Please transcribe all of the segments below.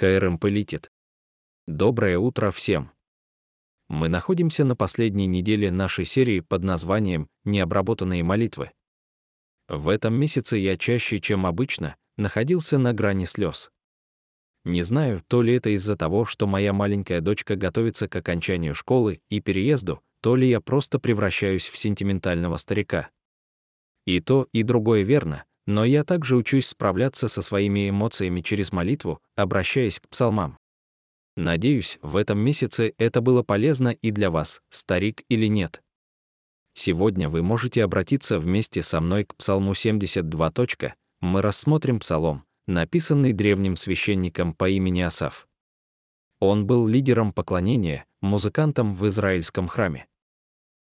КРМ полетит. Доброе утро всем! Мы находимся на последней неделе нашей серии под названием «Необработанные молитвы». В этом месяце я чаще, чем обычно, находился на грани слез. Не знаю, то ли это из-за того, что моя маленькая дочка готовится к окончанию школы и переезду, то ли я просто превращаюсь в сентиментального старика. И то, и другое верно, но я также учусь справляться со своими эмоциями через молитву, обращаясь к псалмам. Надеюсь, в этом месяце это было полезно и для вас, старик или нет. Сегодня вы можете обратиться вместе со мной к Псалму 72. Мы рассмотрим псалом, написанный древним священником по имени Асав. Он был лидером поклонения, музыкантом в израильском храме.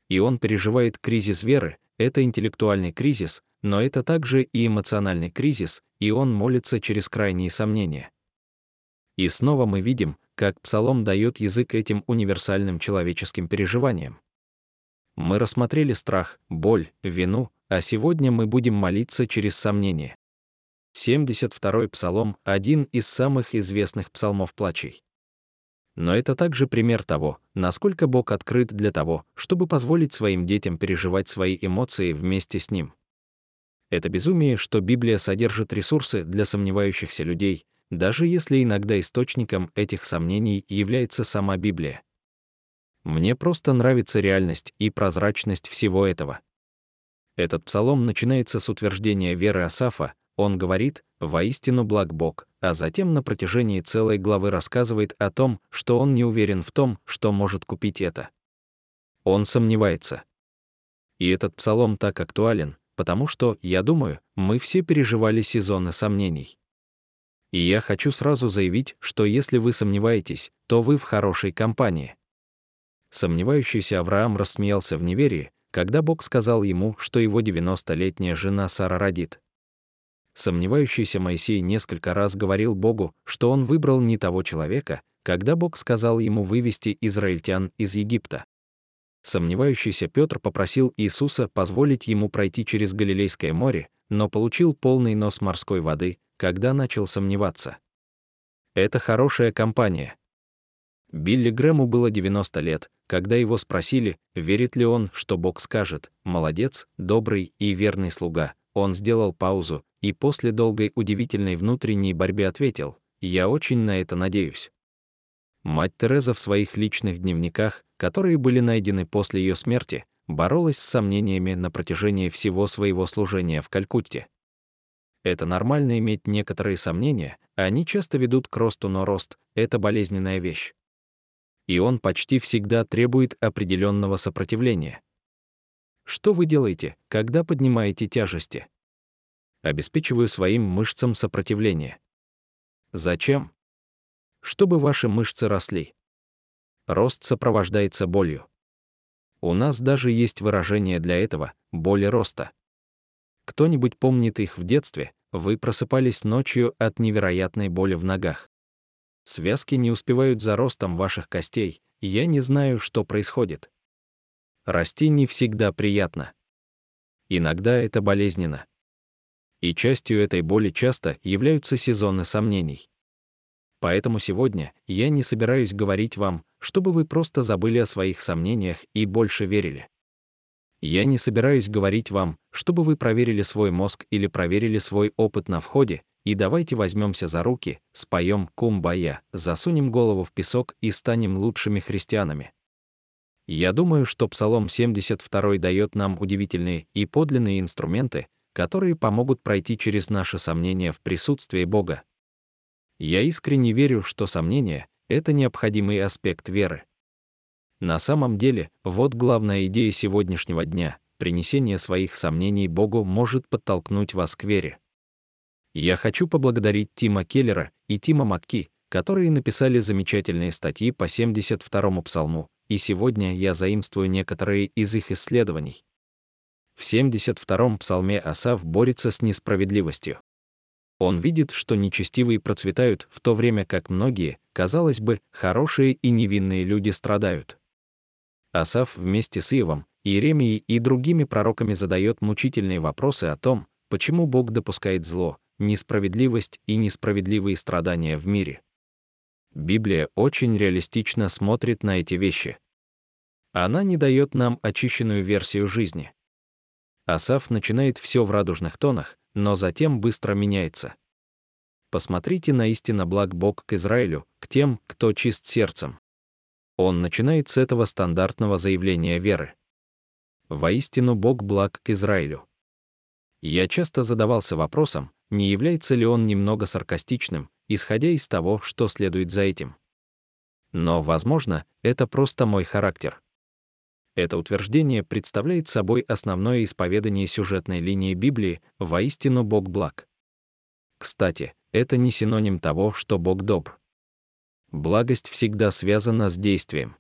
И он переживает кризис веры, это интеллектуальный кризис, но это также и эмоциональный кризис, и он молится через крайние сомнения. И снова мы видим, как Псалом дает язык этим универсальным человеческим переживаниям. Мы рассмотрели страх, боль, вину, а сегодня мы будем молиться через сомнение. 72-й псалом — один из самых известных псалмов плачей. Но это также пример того, насколько Бог открыт для того, чтобы позволить своим детям переживать свои эмоции вместе с Ним. Это безумие, что Библия содержит ресурсы для сомневающихся людей, даже если иногда источником этих сомнений является сама Библия. Мне просто нравится реальность и прозрачность всего этого. Этот псалом начинается с утверждения веры Асафа, он говорит «воистину благ Бог», а затем на протяжении целой главы рассказывает о том, что он не уверен в том, что может купить это. Он сомневается. И этот псалом так актуален, потому что, я думаю, мы все переживали сезоны сомнений. И я хочу сразу заявить, что если вы сомневаетесь, то вы в хорошей компании. Сомневающийся Авраам рассмеялся в неверии, когда Бог сказал ему, что его 90-летняя жена Сара родит сомневающийся Моисей несколько раз говорил Богу, что он выбрал не того человека, когда Бог сказал ему вывести израильтян из Египта. Сомневающийся Петр попросил Иисуса позволить ему пройти через Галилейское море, но получил полный нос морской воды, когда начал сомневаться. Это хорошая компания. Билли Грэму было 90 лет, когда его спросили, верит ли он, что Бог скажет «молодец, добрый и верный слуга». Он сделал паузу, и после долгой удивительной внутренней борьбе ответил, «Я очень на это надеюсь». Мать Тереза в своих личных дневниках, которые были найдены после ее смерти, боролась с сомнениями на протяжении всего своего служения в Калькутте. Это нормально иметь некоторые сомнения, они часто ведут к росту, но рост — это болезненная вещь. И он почти всегда требует определенного сопротивления. Что вы делаете, когда поднимаете тяжести? обеспечиваю своим мышцам сопротивление. Зачем? Чтобы ваши мышцы росли. Рост сопровождается болью. У нас даже есть выражение для этого — боли роста. Кто-нибудь помнит их в детстве, вы просыпались ночью от невероятной боли в ногах. Связки не успевают за ростом ваших костей, и я не знаю, что происходит. Расти не всегда приятно. Иногда это болезненно и частью этой боли часто являются сезоны сомнений. Поэтому сегодня я не собираюсь говорить вам, чтобы вы просто забыли о своих сомнениях и больше верили. Я не собираюсь говорить вам, чтобы вы проверили свой мозг или проверили свой опыт на входе, и давайте возьмемся за руки, споем «Кумбая», засунем голову в песок и станем лучшими христианами. Я думаю, что Псалом 72 дает нам удивительные и подлинные инструменты, которые помогут пройти через наши сомнения в присутствии Бога. Я искренне верю, что сомнение — это необходимый аспект веры. На самом деле, вот главная идея сегодняшнего дня — принесение своих сомнений Богу может подтолкнуть вас к вере. Я хочу поблагодарить Тима Келлера и Тима Макки, которые написали замечательные статьи по 72-му псалму, и сегодня я заимствую некоторые из их исследований. В 72-м псалме Асав борется с несправедливостью. Он видит, что нечестивые процветают, в то время как многие, казалось бы, хорошие и невинные люди страдают. Асав вместе с Иовом, Иеремией и другими пророками задает мучительные вопросы о том, почему Бог допускает зло, несправедливость и несправедливые страдания в мире. Библия очень реалистично смотрит на эти вещи. Она не дает нам очищенную версию жизни. Асав начинает все в радужных тонах, но затем быстро меняется. Посмотрите на истинно благ Бог к Израилю, к тем, кто чист сердцем. Он начинает с этого стандартного заявления веры. Воистину Бог благ к Израилю. Я часто задавался вопросом, не является ли он немного саркастичным, исходя из того, что следует за этим. Но, возможно, это просто мой характер. Это утверждение представляет собой основное исповедание сюжетной линии Библии «Воистину Бог благ». Кстати, это не синоним того, что Бог добр. Благость всегда связана с действием.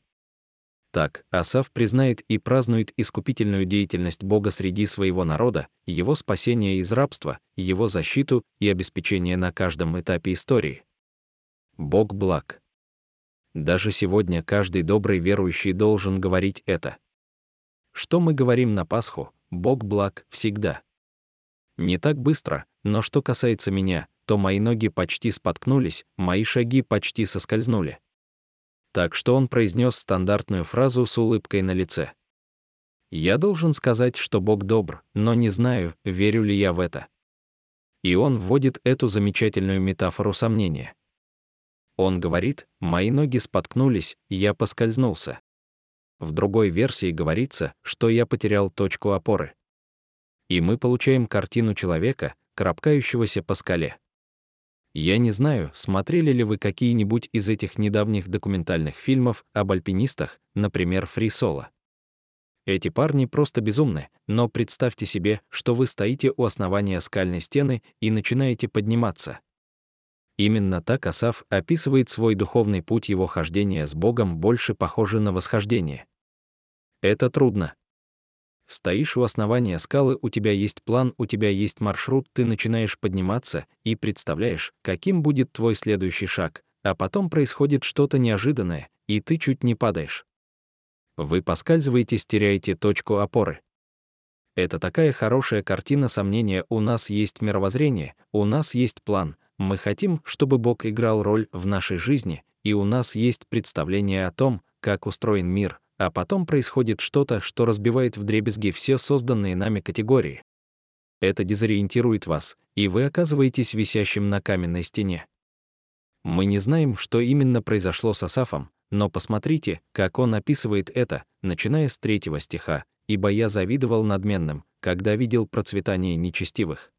Так, Асав признает и празднует искупительную деятельность Бога среди своего народа, его спасение из рабства, его защиту и обеспечение на каждом этапе истории. Бог благ. Даже сегодня каждый добрый верующий должен говорить это. Что мы говорим на Пасху? Бог благ всегда. Не так быстро, но что касается меня, то мои ноги почти споткнулись, мои шаги почти соскользнули так что он произнес стандартную фразу с улыбкой на лице. «Я должен сказать, что Бог добр, но не знаю, верю ли я в это». И он вводит эту замечательную метафору сомнения. Он говорит, «Мои ноги споткнулись, я поскользнулся». В другой версии говорится, что я потерял точку опоры. И мы получаем картину человека, карабкающегося по скале. Я не знаю, смотрели ли вы какие-нибудь из этих недавних документальных фильмов об альпинистах, например, Фри Соло. Эти парни просто безумны, но представьте себе, что вы стоите у основания скальной стены и начинаете подниматься. Именно так Асав описывает свой духовный путь его хождения с Богом больше похоже на восхождение. Это трудно. Стоишь у основания скалы, у тебя есть план, у тебя есть маршрут, ты начинаешь подниматься и представляешь, каким будет твой следующий шаг, а потом происходит что-то неожиданное, и ты чуть не падаешь. Вы поскальзываетесь, теряете точку опоры. Это такая хорошая картина сомнения «у нас есть мировоззрение, у нас есть план, мы хотим, чтобы Бог играл роль в нашей жизни, и у нас есть представление о том, как устроен мир, а потом происходит что-то, что разбивает вдребезги все созданные нами категории. Это дезориентирует вас, и вы оказываетесь висящим на каменной стене. Мы не знаем, что именно произошло с Асафом, но посмотрите, как он описывает это, начиная с третьего стиха, «Ибо я завидовал надменным, когда видел процветание нечестивых.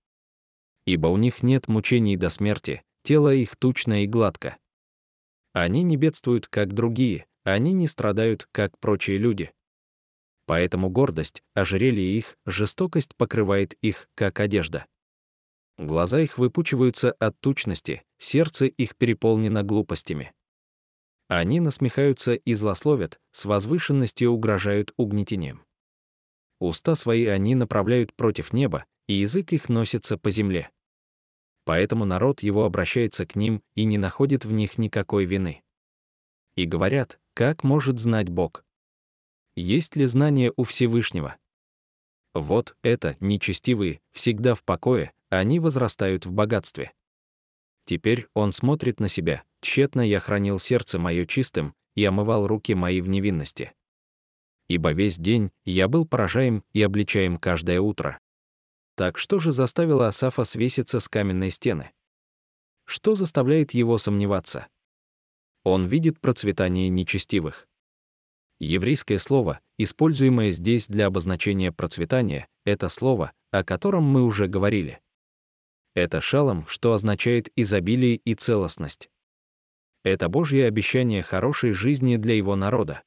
Ибо у них нет мучений до смерти, тело их тучно и гладко. Они не бедствуют, как другие, они не страдают, как прочие люди. Поэтому гордость, ожерелье их, жестокость покрывает их, как одежда. Глаза их выпучиваются от тучности, сердце их переполнено глупостями. Они насмехаются и злословят, с возвышенностью угрожают угнетением. Уста свои они направляют против неба, и язык их носится по земле. Поэтому народ его обращается к ним и не находит в них никакой вины. И говорят, как может знать Бог? Есть ли знание у Всевышнего? Вот это, нечестивые, всегда в покое, они возрастают в богатстве. Теперь он смотрит на себя, тщетно я хранил сердце мое чистым и омывал руки мои в невинности. Ибо весь день я был поражаем и обличаем каждое утро. Так что же заставило Асафа свеситься с каменной стены? Что заставляет его сомневаться? Он видит процветание нечестивых. Еврейское слово, используемое здесь для обозначения процветания, это слово, о котором мы уже говорили. Это шалом, что означает изобилие и целостность. Это Божье обещание хорошей жизни для его народа.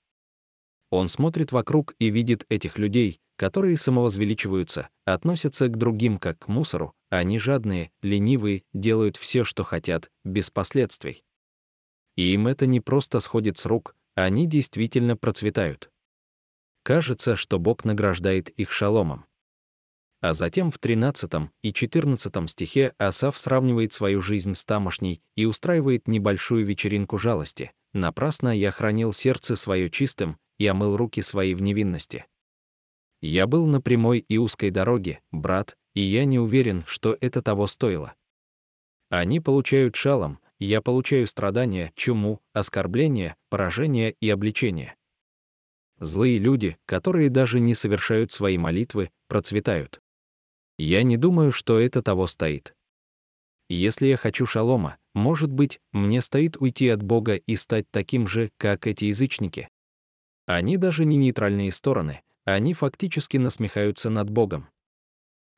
Он смотрит вокруг и видит этих людей, которые самовозвеличиваются, относятся к другим как к мусору, они жадные, ленивые, делают все, что хотят, без последствий. И им это не просто сходит с рук, они действительно процветают. Кажется, что Бог награждает их шаломом. А затем в 13 и 14 стихе Асав сравнивает свою жизнь с тамошней и устраивает небольшую вечеринку жалости. «Напрасно я хранил сердце свое чистым и омыл руки свои в невинности. Я был на прямой и узкой дороге, брат, и я не уверен, что это того стоило. Они получают шалом, я получаю страдания, чуму, оскорбления, поражение и обличение. Злые люди, которые даже не совершают свои молитвы, процветают. Я не думаю, что это того стоит. Если я хочу шалома, может быть, мне стоит уйти от Бога и стать таким же, как эти язычники. Они даже не нейтральные стороны, они фактически насмехаются над Богом.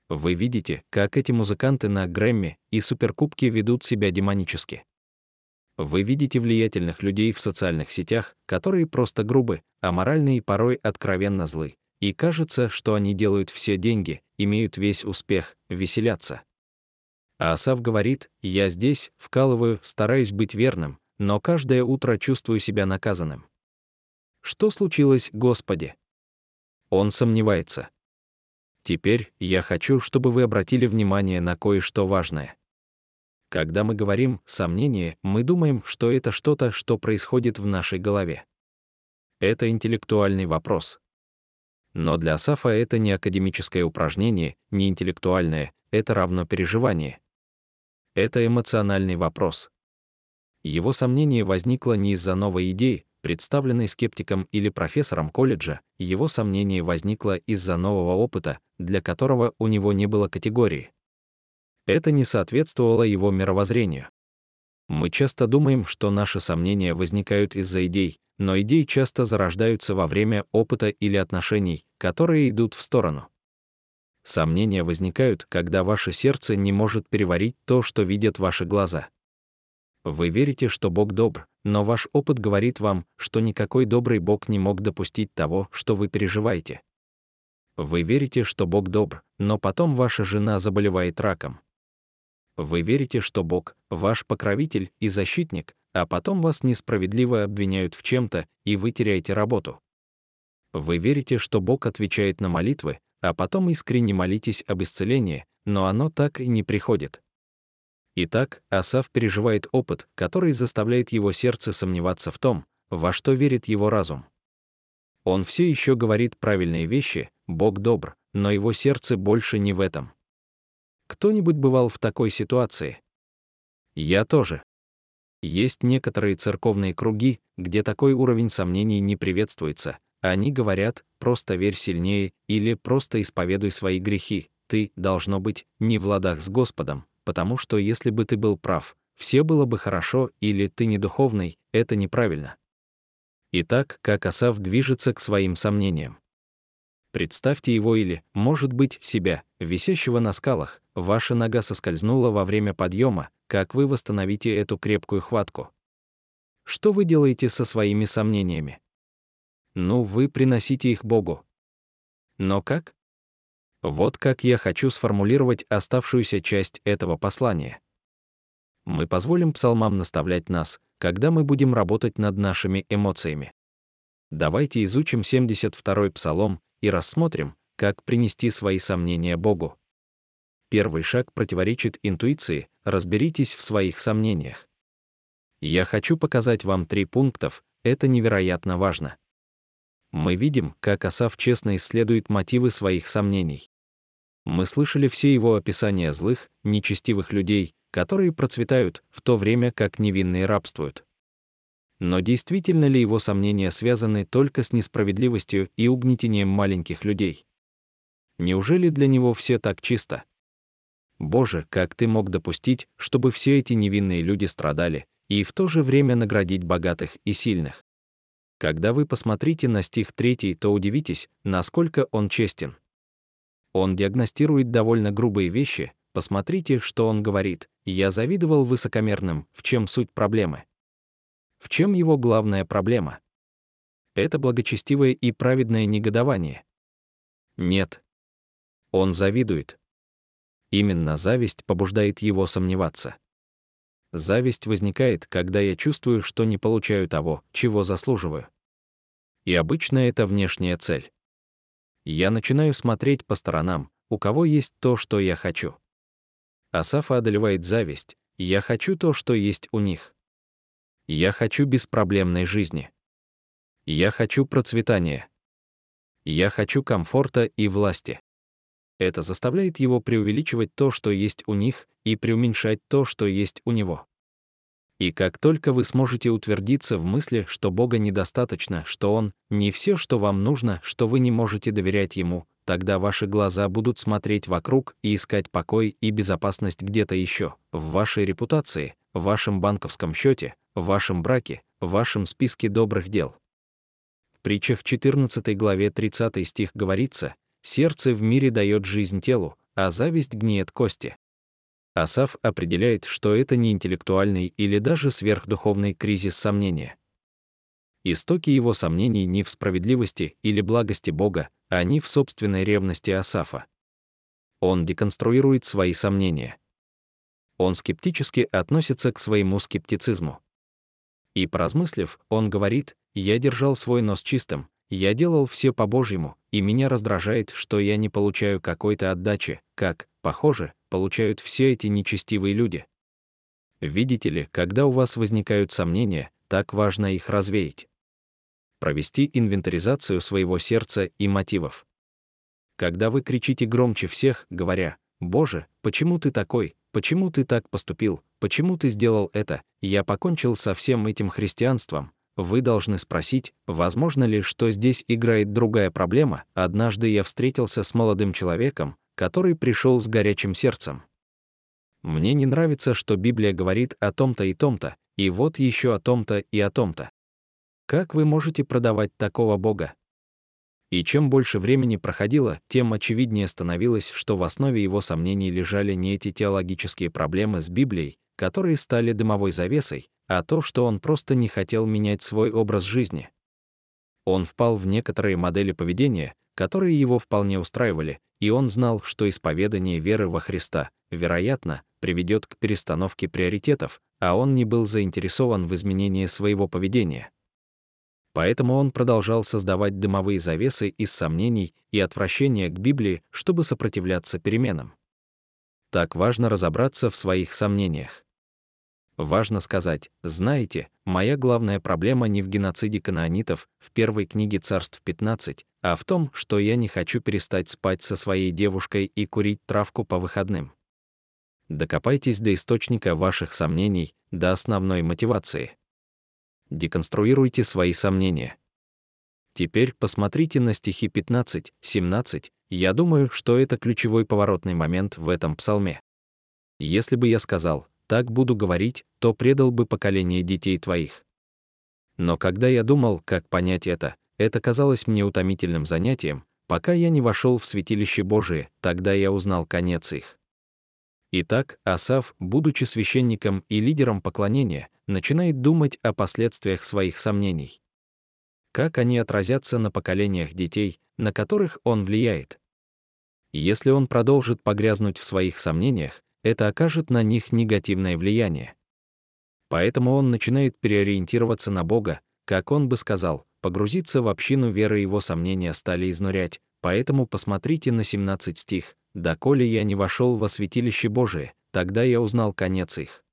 Вы видите, как эти музыканты на Грэмми и Суперкубке ведут себя демонически. Вы видите влиятельных людей в социальных сетях, которые просто грубы, аморальны и порой откровенно злы. И кажется, что они делают все деньги, имеют весь успех, веселятся. А Асав говорит, я здесь, вкалываю, стараюсь быть верным, но каждое утро чувствую себя наказанным. Что случилось, Господи? Он сомневается. Теперь я хочу, чтобы вы обратили внимание на кое-что важное. Когда мы говорим «сомнение», мы думаем, что это что-то, что происходит в нашей голове. Это интеллектуальный вопрос. Но для Асафа это не академическое упражнение, не интеллектуальное, это равно переживание. Это эмоциональный вопрос. Его сомнение возникло не из-за новой идеи, представленной скептиком или профессором колледжа, его сомнение возникло из-за нового опыта, для которого у него не было категории. Это не соответствовало его мировоззрению. Мы часто думаем, что наши сомнения возникают из-за идей, но идеи часто зарождаются во время опыта или отношений, которые идут в сторону. Сомнения возникают, когда ваше сердце не может переварить то, что видят ваши глаза. Вы верите, что Бог добр, но ваш опыт говорит вам, что никакой добрый Бог не мог допустить того, что вы переживаете. Вы верите, что Бог добр, но потом ваша жена заболевает раком. Вы верите, что Бог — ваш покровитель и защитник, а потом вас несправедливо обвиняют в чем-то, и вы теряете работу. Вы верите, что Бог отвечает на молитвы, а потом искренне молитесь об исцелении, но оно так и не приходит. Итак, Асав переживает опыт, который заставляет его сердце сомневаться в том, во что верит его разум. Он все еще говорит правильные вещи, Бог добр, но его сердце больше не в этом. Кто-нибудь бывал в такой ситуации? Я тоже. Есть некоторые церковные круги, где такой уровень сомнений не приветствуется. Они говорят «просто верь сильнее» или «просто исповедуй свои грехи». Ты, должно быть, не в ладах с Господом, потому что если бы ты был прав, все было бы хорошо, или ты не духовный, это неправильно. Итак, как Асав движется к своим сомнениям. Представьте его или, может быть, себя, висящего на скалах, ваша нога соскользнула во время подъема, как вы восстановите эту крепкую хватку? Что вы делаете со своими сомнениями? Ну, вы приносите их Богу. Но как? Вот как я хочу сформулировать оставшуюся часть этого послания. Мы позволим псалмам наставлять нас, когда мы будем работать над нашими эмоциями. Давайте изучим 72-й псалом и рассмотрим, как принести свои сомнения Богу. Первый шаг противоречит интуиции, разберитесь в своих сомнениях. Я хочу показать вам три пунктов, это невероятно важно. Мы видим, как Асав честно исследует мотивы своих сомнений. Мы слышали все его описания злых, нечестивых людей, которые процветают, в то время как невинные рабствуют. Но действительно ли его сомнения связаны только с несправедливостью и угнетением маленьких людей? Неужели для него все так чисто? Боже, как ты мог допустить, чтобы все эти невинные люди страдали, и в то же время наградить богатых и сильных? Когда вы посмотрите на стих 3, то удивитесь, насколько он честен. Он диагностирует довольно грубые вещи, посмотрите, что он говорит. «Я завидовал высокомерным, в чем суть проблемы?» В чем его главная проблема? Это благочестивое и праведное негодование. Нет. Он завидует. Именно зависть побуждает его сомневаться. Зависть возникает, когда я чувствую, что не получаю того, чего заслуживаю. И обычно это внешняя цель. Я начинаю смотреть по сторонам, у кого есть то, что я хочу. Асафа одолевает зависть, я хочу то, что есть у них. Я хочу беспроблемной жизни. Я хочу процветания. Я хочу комфорта и власти. Это заставляет его преувеличивать то, что есть у них, и преуменьшать то, что есть у него. И как только вы сможете утвердиться в мысли, что Бога недостаточно, что Он не все, что вам нужно, что вы не можете доверять Ему, тогда ваши глаза будут смотреть вокруг и искать покой и безопасность где-то еще, в вашей репутации, в вашем банковском счете, в вашем браке, в вашем списке добрых дел. В притчах 14 главе 30 стих говорится, «Сердце в мире дает жизнь телу, а зависть гниет кости». Асав определяет, что это не интеллектуальный или даже сверхдуховный кризис сомнения. Истоки его сомнений не в справедливости или благости Бога, а не в собственной ревности Асафа. Он деконструирует свои сомнения. Он скептически относится к своему скептицизму. И поразмыслив, он говорит, «Я держал свой нос чистым, я делал все по-божьему, и меня раздражает, что я не получаю какой-то отдачи, как, похоже, получают все эти нечестивые люди. Видите ли, когда у вас возникают сомнения, так важно их развеять. Провести инвентаризацию своего сердца и мотивов. Когда вы кричите громче всех, говоря, «Боже, почему ты такой? Почему ты так поступил? Почему ты сделал это? Я покончил со всем этим христианством», вы должны спросить, возможно ли, что здесь играет другая проблема. Однажды я встретился с молодым человеком, который пришел с горячим сердцем. Мне не нравится, что Библия говорит о том-то и том-то, и вот еще о том-то и о том-то. Как вы можете продавать такого Бога? И чем больше времени проходило, тем очевиднее становилось, что в основе его сомнений лежали не эти теологические проблемы с Библией, которые стали дымовой завесой, а то, что он просто не хотел менять свой образ жизни. Он впал в некоторые модели поведения, которые его вполне устраивали, и он знал, что исповедание веры во Христа, вероятно, приведет к перестановке приоритетов, а он не был заинтересован в изменении своего поведения. Поэтому он продолжал создавать дымовые завесы из сомнений и отвращения к Библии, чтобы сопротивляться переменам. Так важно разобраться в своих сомнениях. Важно сказать, знаете, моя главная проблема не в геноциде канаанитов в первой книге Царств 15, а в том, что я не хочу перестать спать со своей девушкой и курить травку по выходным. Докопайтесь до источника ваших сомнений, до основной мотивации. Деконструируйте свои сомнения. Теперь посмотрите на стихи 15, 17. Я думаю, что это ключевой поворотный момент в этом псалме. Если бы я сказал, так буду говорить, то предал бы поколение детей твоих. Но когда я думал, как понять это, это казалось мне утомительным занятием, пока я не вошел в святилище Божие, тогда я узнал конец их. Итак, Асав, будучи священником и лидером поклонения, начинает думать о последствиях своих сомнений. Как они отразятся на поколениях детей, на которых он влияет? Если он продолжит погрязнуть в своих сомнениях, это окажет на них негативное влияние. Поэтому он начинает переориентироваться на Бога, как он бы сказал, погрузиться в общину веры его сомнения стали изнурять, поэтому посмотрите на 17 стих, «Доколе я не вошел во святилище Божие, тогда я узнал конец их».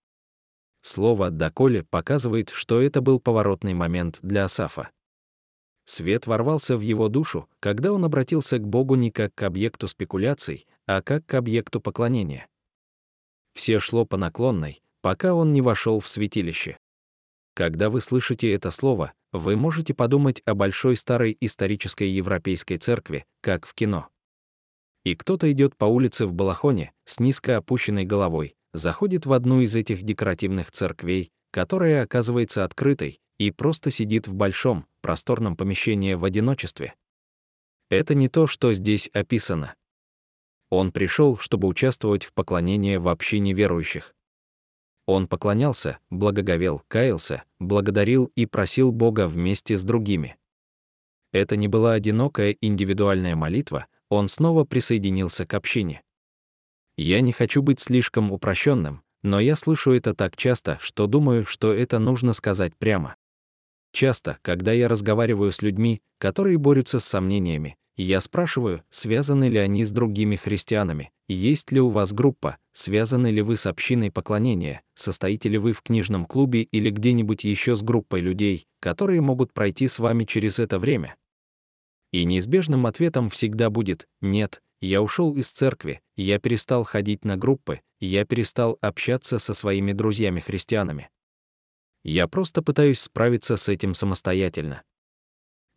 Слово «доколе» показывает, что это был поворотный момент для Асафа. Свет ворвался в его душу, когда он обратился к Богу не как к объекту спекуляций, а как к объекту поклонения все шло по наклонной, пока он не вошел в святилище. Когда вы слышите это слово, вы можете подумать о большой старой исторической европейской церкви, как в кино. И кто-то идет по улице в балахоне с низко опущенной головой, заходит в одну из этих декоративных церквей, которая оказывается открытой, и просто сидит в большом, просторном помещении в одиночестве. Это не то, что здесь описано. Он пришел, чтобы участвовать в поклонении в общине верующих. Он поклонялся, благоговел, каялся, благодарил и просил Бога вместе с другими. Это не была одинокая индивидуальная молитва, он снова присоединился к общине. Я не хочу быть слишком упрощенным, но я слышу это так часто, что думаю, что это нужно сказать прямо. Часто, когда я разговариваю с людьми, которые борются с сомнениями, я спрашиваю, связаны ли они с другими христианами, есть ли у вас группа, связаны ли вы с общиной поклонения, состоите ли вы в книжном клубе или где-нибудь еще с группой людей, которые могут пройти с вами через это время. И неизбежным ответом всегда будет «нет», я ушел из церкви, я перестал ходить на группы, я перестал общаться со своими друзьями-христианами. Я просто пытаюсь справиться с этим самостоятельно.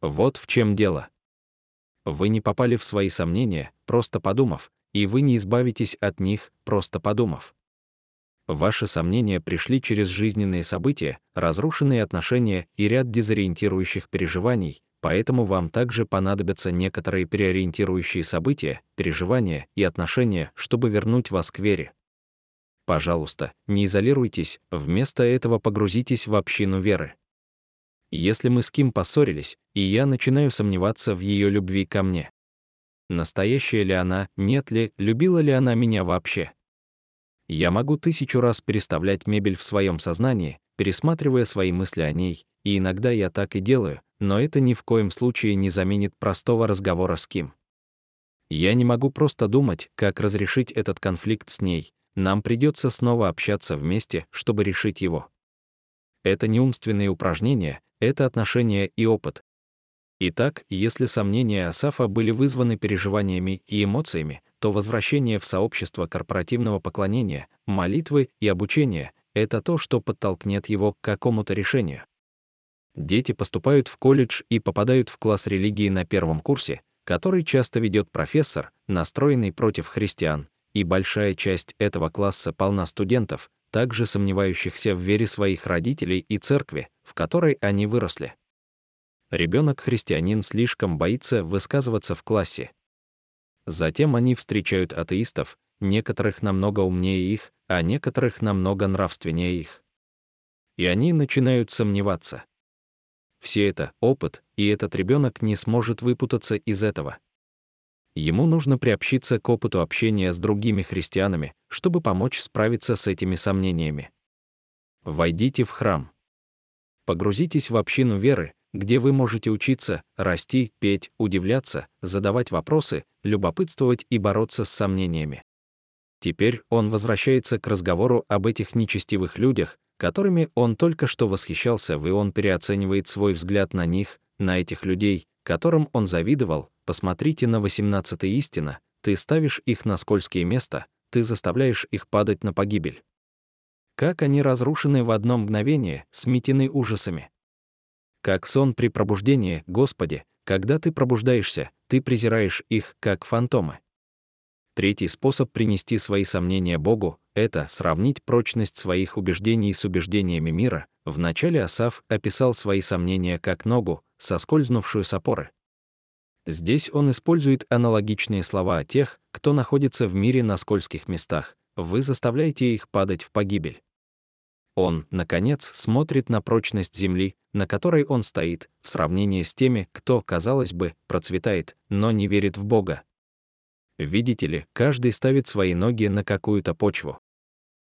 Вот в чем дело. Вы не попали в свои сомнения, просто подумав, и вы не избавитесь от них, просто подумав. Ваши сомнения пришли через жизненные события, разрушенные отношения и ряд дезориентирующих переживаний, поэтому вам также понадобятся некоторые переориентирующие события, переживания и отношения, чтобы вернуть вас к вере. Пожалуйста, не изолируйтесь, вместо этого погрузитесь в общину веры. Если мы с Ким поссорились, и я начинаю сомневаться в ее любви ко мне. Настоящая ли она, нет ли, любила ли она меня вообще? Я могу тысячу раз переставлять мебель в своем сознании, пересматривая свои мысли о ней, и иногда я так и делаю, но это ни в коем случае не заменит простого разговора с Ким. Я не могу просто думать, как разрешить этот конфликт с ней, нам придется снова общаться вместе, чтобы решить его. Это не умственные упражнения, это отношения и опыт. Итак, если сомнения Асафа были вызваны переживаниями и эмоциями, то возвращение в сообщество корпоративного поклонения, молитвы и обучения — это то, что подтолкнет его к какому-то решению. Дети поступают в колледж и попадают в класс религии на первом курсе, который часто ведет профессор, настроенный против христиан, и большая часть этого класса полна студентов, также сомневающихся в вере своих родителей и церкви, в которой они выросли. Ребенок-христианин слишком боится высказываться в классе, Затем они встречают атеистов, некоторых намного умнее их, а некоторых намного нравственнее их. И они начинают сомневаться. Все это — опыт, и этот ребенок не сможет выпутаться из этого. Ему нужно приобщиться к опыту общения с другими христианами, чтобы помочь справиться с этими сомнениями. Войдите в храм. Погрузитесь в общину веры, где вы можете учиться, расти, петь, удивляться, задавать вопросы, любопытствовать и бороться с сомнениями. Теперь он возвращается к разговору об этих нечестивых людях, которыми он только что восхищался, и он переоценивает свой взгляд на них, на этих людей, которым он завидовал. Посмотрите на 18 истина, ты ставишь их на скользкие места, ты заставляешь их падать на погибель. Как они разрушены в одно мгновение, сметены ужасами. Как сон при пробуждении, Господи, когда ты пробуждаешься, ты презираешь их, как фантомы. Третий способ принести свои сомнения Богу — это сравнить прочность своих убеждений с убеждениями мира. Вначале Асав описал свои сомнения как ногу, соскользнувшую с опоры. Здесь он использует аналогичные слова о тех, кто находится в мире на скользких местах. Вы заставляете их падать в погибель. Он, наконец, смотрит на прочность земли, на которой он стоит, в сравнении с теми, кто, казалось бы, процветает, но не верит в Бога. Видите ли, каждый ставит свои ноги на какую-то почву.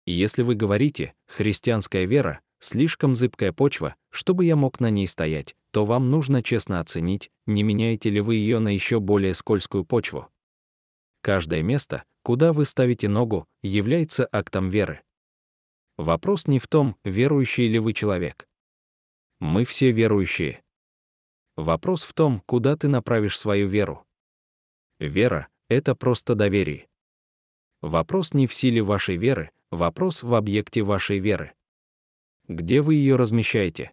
И если вы говорите «христианская вера» — слишком зыбкая почва, чтобы я мог на ней стоять, то вам нужно честно оценить, не меняете ли вы ее на еще более скользкую почву. Каждое место, куда вы ставите ногу, является актом веры. Вопрос не в том, верующий ли вы человек. Мы все верующие. Вопрос в том, куда ты направишь свою веру. Вера — это просто доверие. Вопрос не в силе вашей веры, вопрос в объекте вашей веры. Где вы ее размещаете?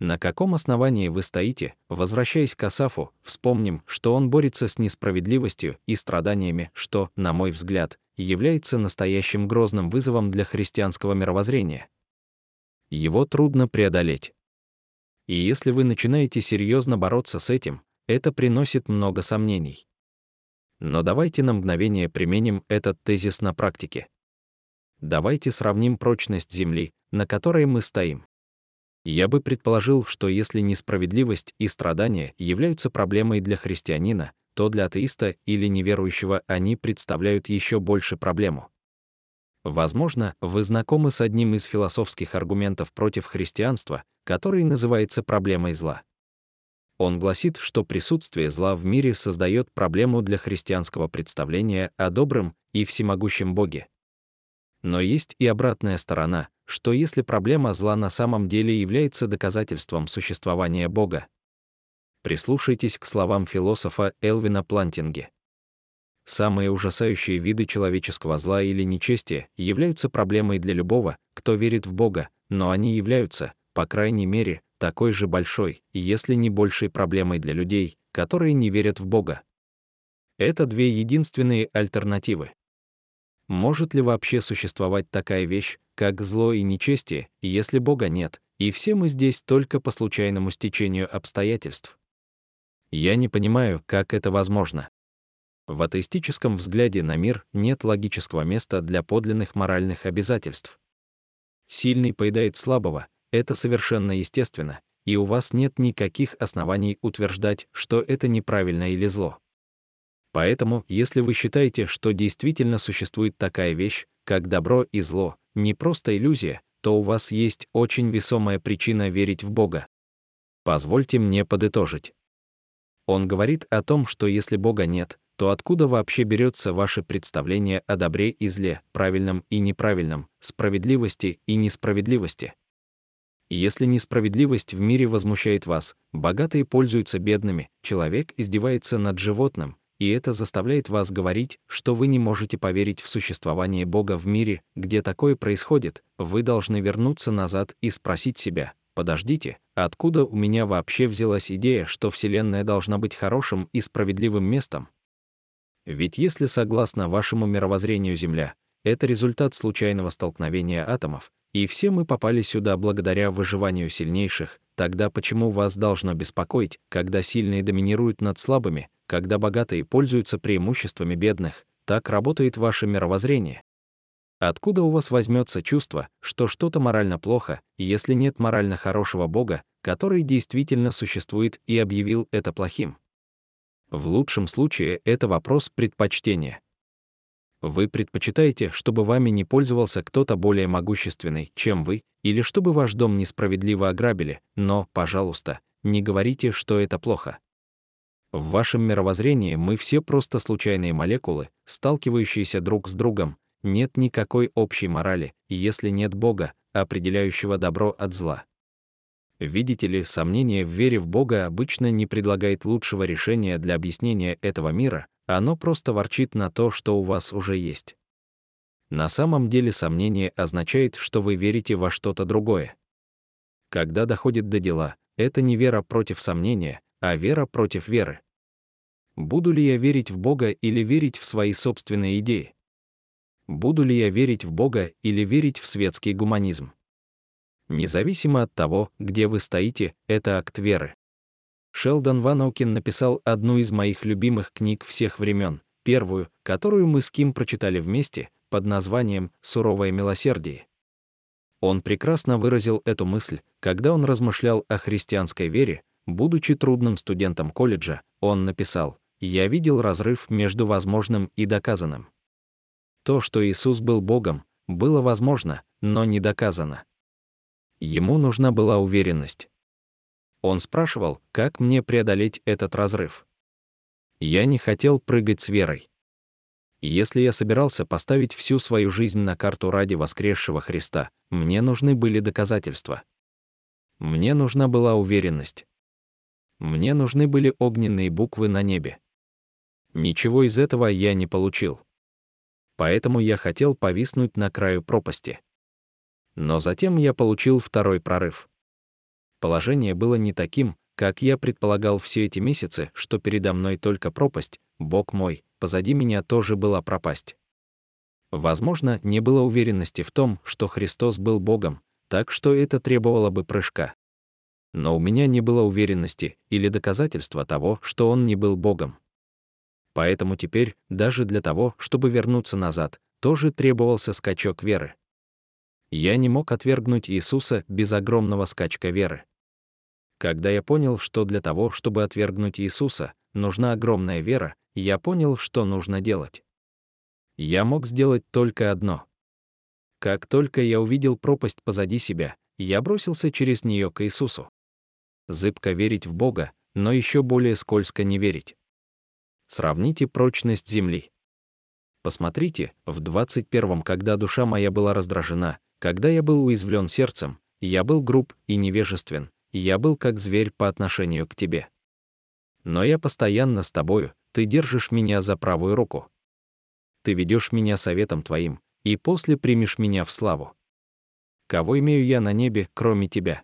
На каком основании вы стоите, возвращаясь к Асафу, вспомним, что он борется с несправедливостью и страданиями, что, на мой взгляд, является настоящим грозным вызовом для христианского мировоззрения. Его трудно преодолеть. И если вы начинаете серьезно бороться с этим, это приносит много сомнений. Но давайте на мгновение применим этот тезис на практике. Давайте сравним прочность Земли, на которой мы стоим. Я бы предположил, что если несправедливость и страдания являются проблемой для христианина, то для атеиста или неверующего они представляют еще больше проблему. Возможно, вы знакомы с одним из философских аргументов против христианства, который называется проблемой зла. Он гласит, что присутствие зла в мире создает проблему для христианского представления о добром и всемогущем Боге. Но есть и обратная сторона, что если проблема зла на самом деле является доказательством существования Бога, Прислушайтесь к словам философа Элвина Плантинге. Самые ужасающие виды человеческого зла или нечестия являются проблемой для любого, кто верит в Бога, но они являются, по крайней мере, такой же большой, если не большей проблемой для людей, которые не верят в Бога. Это две единственные альтернативы. Может ли вообще существовать такая вещь, как зло и нечестие, если Бога нет, и все мы здесь только по случайному стечению обстоятельств? Я не понимаю, как это возможно. В атеистическом взгляде на мир нет логического места для подлинных моральных обязательств. Сильный поедает слабого, это совершенно естественно, и у вас нет никаких оснований утверждать, что это неправильно или зло. Поэтому, если вы считаете, что действительно существует такая вещь, как добро и зло, не просто иллюзия, то у вас есть очень весомая причина верить в Бога. Позвольте мне подытожить. Он говорит о том, что если Бога нет, то откуда вообще берется ваше представление о добре и зле, правильном и неправильном, справедливости и несправедливости? Если несправедливость в мире возмущает вас, богатые пользуются бедными, человек издевается над животным, и это заставляет вас говорить, что вы не можете поверить в существование Бога в мире, где такое происходит, вы должны вернуться назад и спросить себя, подождите, откуда у меня вообще взялась идея, что Вселенная должна быть хорошим и справедливым местом? Ведь если согласно вашему мировоззрению Земля — это результат случайного столкновения атомов, и все мы попали сюда благодаря выживанию сильнейших, тогда почему вас должно беспокоить, когда сильные доминируют над слабыми, когда богатые пользуются преимуществами бедных, так работает ваше мировоззрение? Откуда у вас возьмется чувство, что что-то морально плохо, если нет морально хорошего Бога, который действительно существует и объявил это плохим? В лучшем случае это вопрос предпочтения. Вы предпочитаете, чтобы вами не пользовался кто-то более могущественный, чем вы, или чтобы ваш дом несправедливо ограбили, но, пожалуйста, не говорите, что это плохо. В вашем мировоззрении мы все просто случайные молекулы, сталкивающиеся друг с другом, нет никакой общей морали, если нет Бога, определяющего добро от зла. Видите ли, сомнение в вере в Бога обычно не предлагает лучшего решения для объяснения этого мира, оно просто ворчит на то, что у вас уже есть. На самом деле сомнение означает, что вы верите во что-то другое. Когда доходит до дела, это не вера против сомнения, а вера против веры. Буду ли я верить в Бога или верить в свои собственные идеи? Буду ли я верить в Бога или верить в светский гуманизм? Независимо от того, где вы стоите, это акт веры. Шелдон Ванаукин написал одну из моих любимых книг всех времен, первую, которую мы с Ким прочитали вместе, под названием «Суровое милосердие». Он прекрасно выразил эту мысль, когда он размышлял о христианской вере, будучи трудным студентом колледжа, он написал «Я видел разрыв между возможным и доказанным». То, что Иисус был Богом, было возможно, но не доказано. Ему нужна была уверенность. Он спрашивал, как мне преодолеть этот разрыв. Я не хотел прыгать с верой. Если я собирался поставить всю свою жизнь на карту ради воскресшего Христа, мне нужны были доказательства. Мне нужна была уверенность. Мне нужны были огненные буквы на небе. Ничего из этого я не получил. Поэтому я хотел повиснуть на краю пропасти. Но затем я получил второй прорыв. Положение было не таким, как я предполагал все эти месяцы, что передо мной только пропасть, Бог мой, позади меня тоже была пропасть. Возможно, не было уверенности в том, что Христос был Богом, так что это требовало бы прыжка. Но у меня не было уверенности или доказательства того, что Он не был Богом. Поэтому теперь, даже для того, чтобы вернуться назад, тоже требовался скачок веры я не мог отвергнуть Иисуса без огромного скачка веры. Когда я понял, что для того, чтобы отвергнуть Иисуса, нужна огромная вера, я понял, что нужно делать. Я мог сделать только одно. Как только я увидел пропасть позади себя, я бросился через нее к Иисусу. Зыбко верить в Бога, но еще более скользко не верить. Сравните прочность земли. Посмотрите, в 21-м, когда душа моя была раздражена, когда я был уязвлен сердцем, я был груб и невежествен, я был как зверь по отношению к тебе. Но я постоянно с тобою, ты держишь меня за правую руку. Ты ведешь меня советом твоим, и после примешь меня в славу. кого имею я на небе, кроме тебя?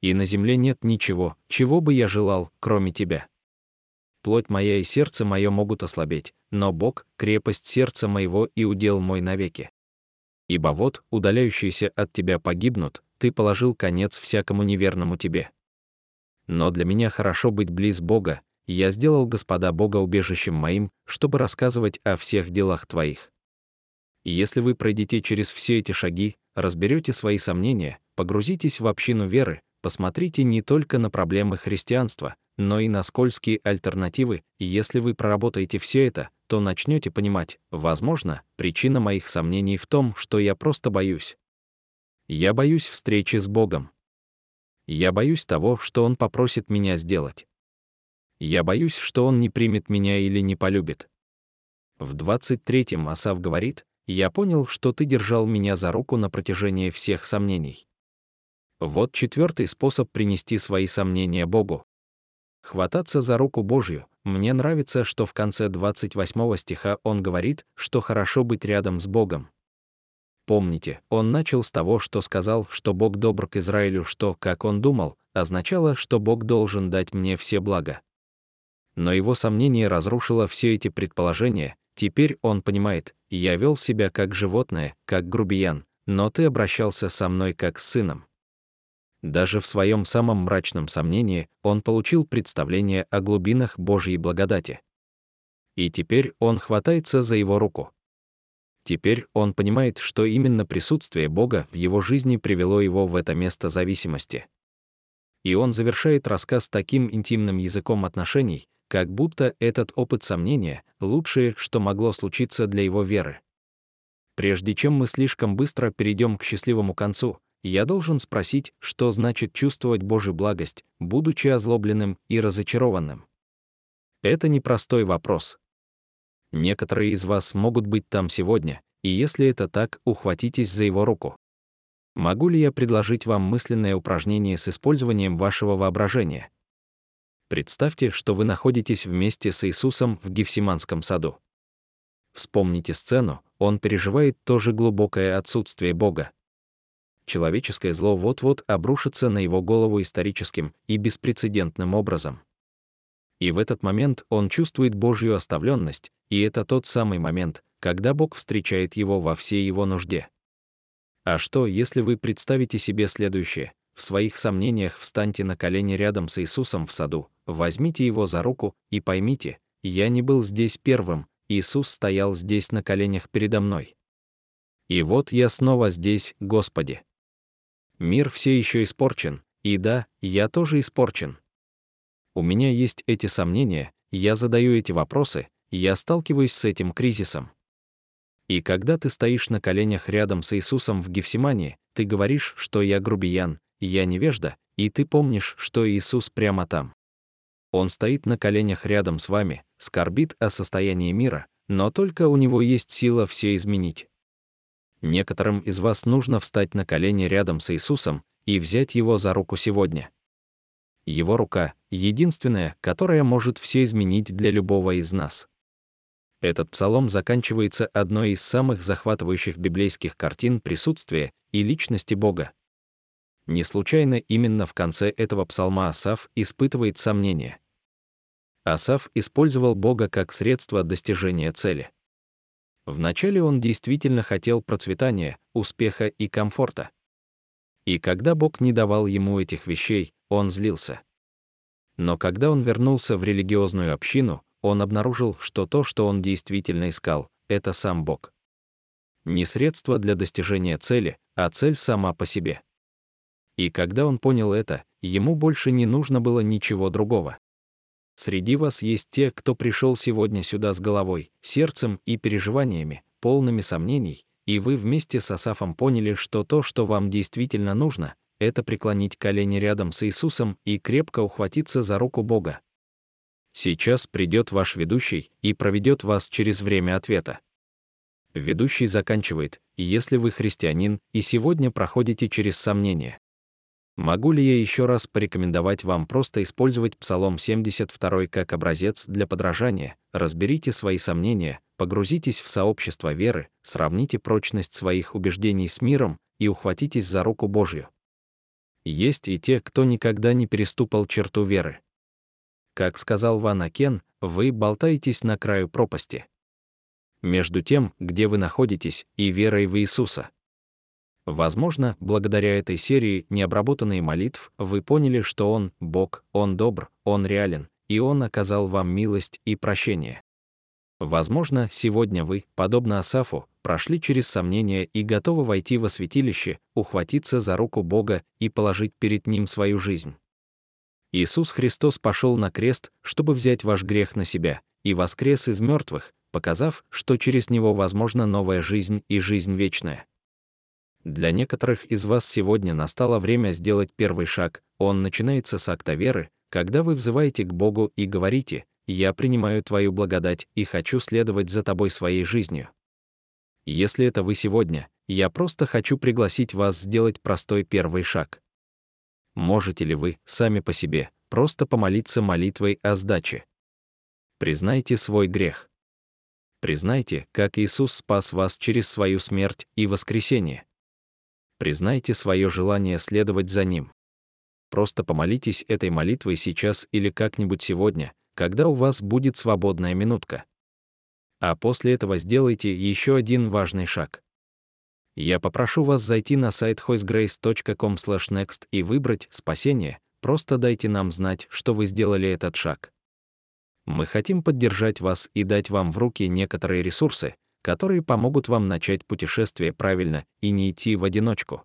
И на земле нет ничего, чего бы я желал, кроме тебя. Плоть моя и сердце мое могут ослабеть, но Бог — крепость сердца моего и удел мой навеки. Ибо вот, удаляющиеся от тебя погибнут, ты положил конец всякому неверному тебе. Но для меня хорошо быть близ Бога, и я сделал Господа Бога убежищем моим, чтобы рассказывать о всех делах твоих. И если вы пройдете через все эти шаги, разберете свои сомнения, погрузитесь в общину веры, посмотрите не только на проблемы христианства, но и на скользкие альтернативы, и если вы проработаете все это, то начнете понимать, возможно, причина моих сомнений в том, что я просто боюсь. Я боюсь встречи с Богом. Я боюсь того, что Он попросит меня сделать. Я боюсь, что Он не примет меня или не полюбит. В 23-м Асав говорит, «Я понял, что ты держал меня за руку на протяжении всех сомнений». Вот четвертый способ принести свои сомнения Богу. Хвататься за руку Божью. Мне нравится, что в конце 28 стиха он говорит, что хорошо быть рядом с Богом. Помните, он начал с того, что сказал, что Бог добр к Израилю, что, как он думал, означало, что Бог должен дать мне все блага. Но его сомнение разрушило все эти предположения, теперь он понимает, я вел себя как животное, как грубиян, но ты обращался со мной как с сыном. Даже в своем самом мрачном сомнении он получил представление о глубинах Божьей благодати. И теперь он хватается за его руку. Теперь он понимает, что именно присутствие Бога в его жизни привело его в это место зависимости. И он завершает рассказ таким интимным языком отношений, как будто этот опыт сомнения — лучшее, что могло случиться для его веры. Прежде чем мы слишком быстро перейдем к счастливому концу, я должен спросить, что значит чувствовать Божью благость, будучи озлобленным и разочарованным. Это непростой вопрос. Некоторые из вас могут быть там сегодня, и если это так, ухватитесь за его руку. Могу ли я предложить вам мысленное упражнение с использованием вашего воображения? Представьте, что вы находитесь вместе с Иисусом в Гефсиманском саду. Вспомните сцену, он переживает то же глубокое отсутствие Бога человеческое зло вот-вот обрушится на его голову историческим и беспрецедентным образом. И в этот момент он чувствует Божью оставленность, и это тот самый момент, когда Бог встречает его во всей его нужде. А что, если вы представите себе следующее? В своих сомнениях встаньте на колени рядом с Иисусом в саду, возьмите его за руку и поймите, я не был здесь первым, Иисус стоял здесь на коленях передо мной. И вот я снова здесь, Господи. Мир все еще испорчен, и да, я тоже испорчен. У меня есть эти сомнения, я задаю эти вопросы, я сталкиваюсь с этим кризисом. И когда ты стоишь на коленях рядом с Иисусом в Гефсимании, ты говоришь, что я грубиян, я невежда, и ты помнишь, что Иисус прямо там. Он стоит на коленях рядом с вами, скорбит о состоянии мира, но только у него есть сила все изменить. Некоторым из вас нужно встать на колени рядом с Иисусом и взять Его за руку сегодня. Его рука — единственная, которая может все изменить для любого из нас. Этот псалом заканчивается одной из самых захватывающих библейских картин присутствия и личности Бога. Не случайно именно в конце этого псалма Асав испытывает сомнения. Асав использовал Бога как средство достижения цели. Вначале он действительно хотел процветания, успеха и комфорта. И когда Бог не давал ему этих вещей, он злился. Но когда он вернулся в религиозную общину, он обнаружил, что то, что он действительно искал, это сам Бог. Не средство для достижения цели, а цель сама по себе. И когда он понял это, ему больше не нужно было ничего другого. Среди вас есть те, кто пришел сегодня сюда с головой, сердцем и переживаниями, полными сомнений, и вы вместе с Асафом поняли, что то, что вам действительно нужно, это преклонить колени рядом с Иисусом и крепко ухватиться за руку Бога. Сейчас придет ваш ведущий и проведет вас через время ответа. Ведущий заканчивает, если вы христианин и сегодня проходите через сомнения, Могу ли я еще раз порекомендовать вам просто использовать Псалом 72 как образец для подражания? Разберите свои сомнения, погрузитесь в сообщество веры, сравните прочность своих убеждений с миром, и ухватитесь за руку Божью. Есть и те, кто никогда не переступал черту веры. Как сказал Ван Акен, вы болтаетесь на краю пропасти. Между тем, где вы находитесь, и верой в Иисуса. Возможно, благодаря этой серии необработанных молитв вы поняли, что Он — Бог, Он добр, Он реален, и Он оказал вам милость и прощение. Возможно, сегодня вы, подобно Асафу, прошли через сомнения и готовы войти во святилище, ухватиться за руку Бога и положить перед Ним свою жизнь. Иисус Христос пошел на крест, чтобы взять ваш грех на себя, и воскрес из мертвых, показав, что через Него возможна новая жизнь и жизнь вечная. Для некоторых из вас сегодня настало время сделать первый шаг. Он начинается с акта веры, когда вы взываете к Богу и говорите «Я принимаю Твою благодать и хочу следовать за Тобой своей жизнью». Если это вы сегодня, я просто хочу пригласить вас сделать простой первый шаг. Можете ли вы, сами по себе, просто помолиться молитвой о сдаче? Признайте свой грех. Признайте, как Иисус спас вас через свою смерть и воскресение признайте свое желание следовать за Ним. Просто помолитесь этой молитвой сейчас или как-нибудь сегодня, когда у вас будет свободная минутка. А после этого сделайте еще один важный шаг. Я попрошу вас зайти на сайт hoicegrace.com/next и выбрать «Спасение», просто дайте нам знать, что вы сделали этот шаг. Мы хотим поддержать вас и дать вам в руки некоторые ресурсы, которые помогут вам начать путешествие правильно и не идти в одиночку.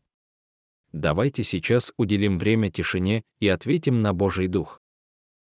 Давайте сейчас уделим время тишине и ответим на Божий Дух.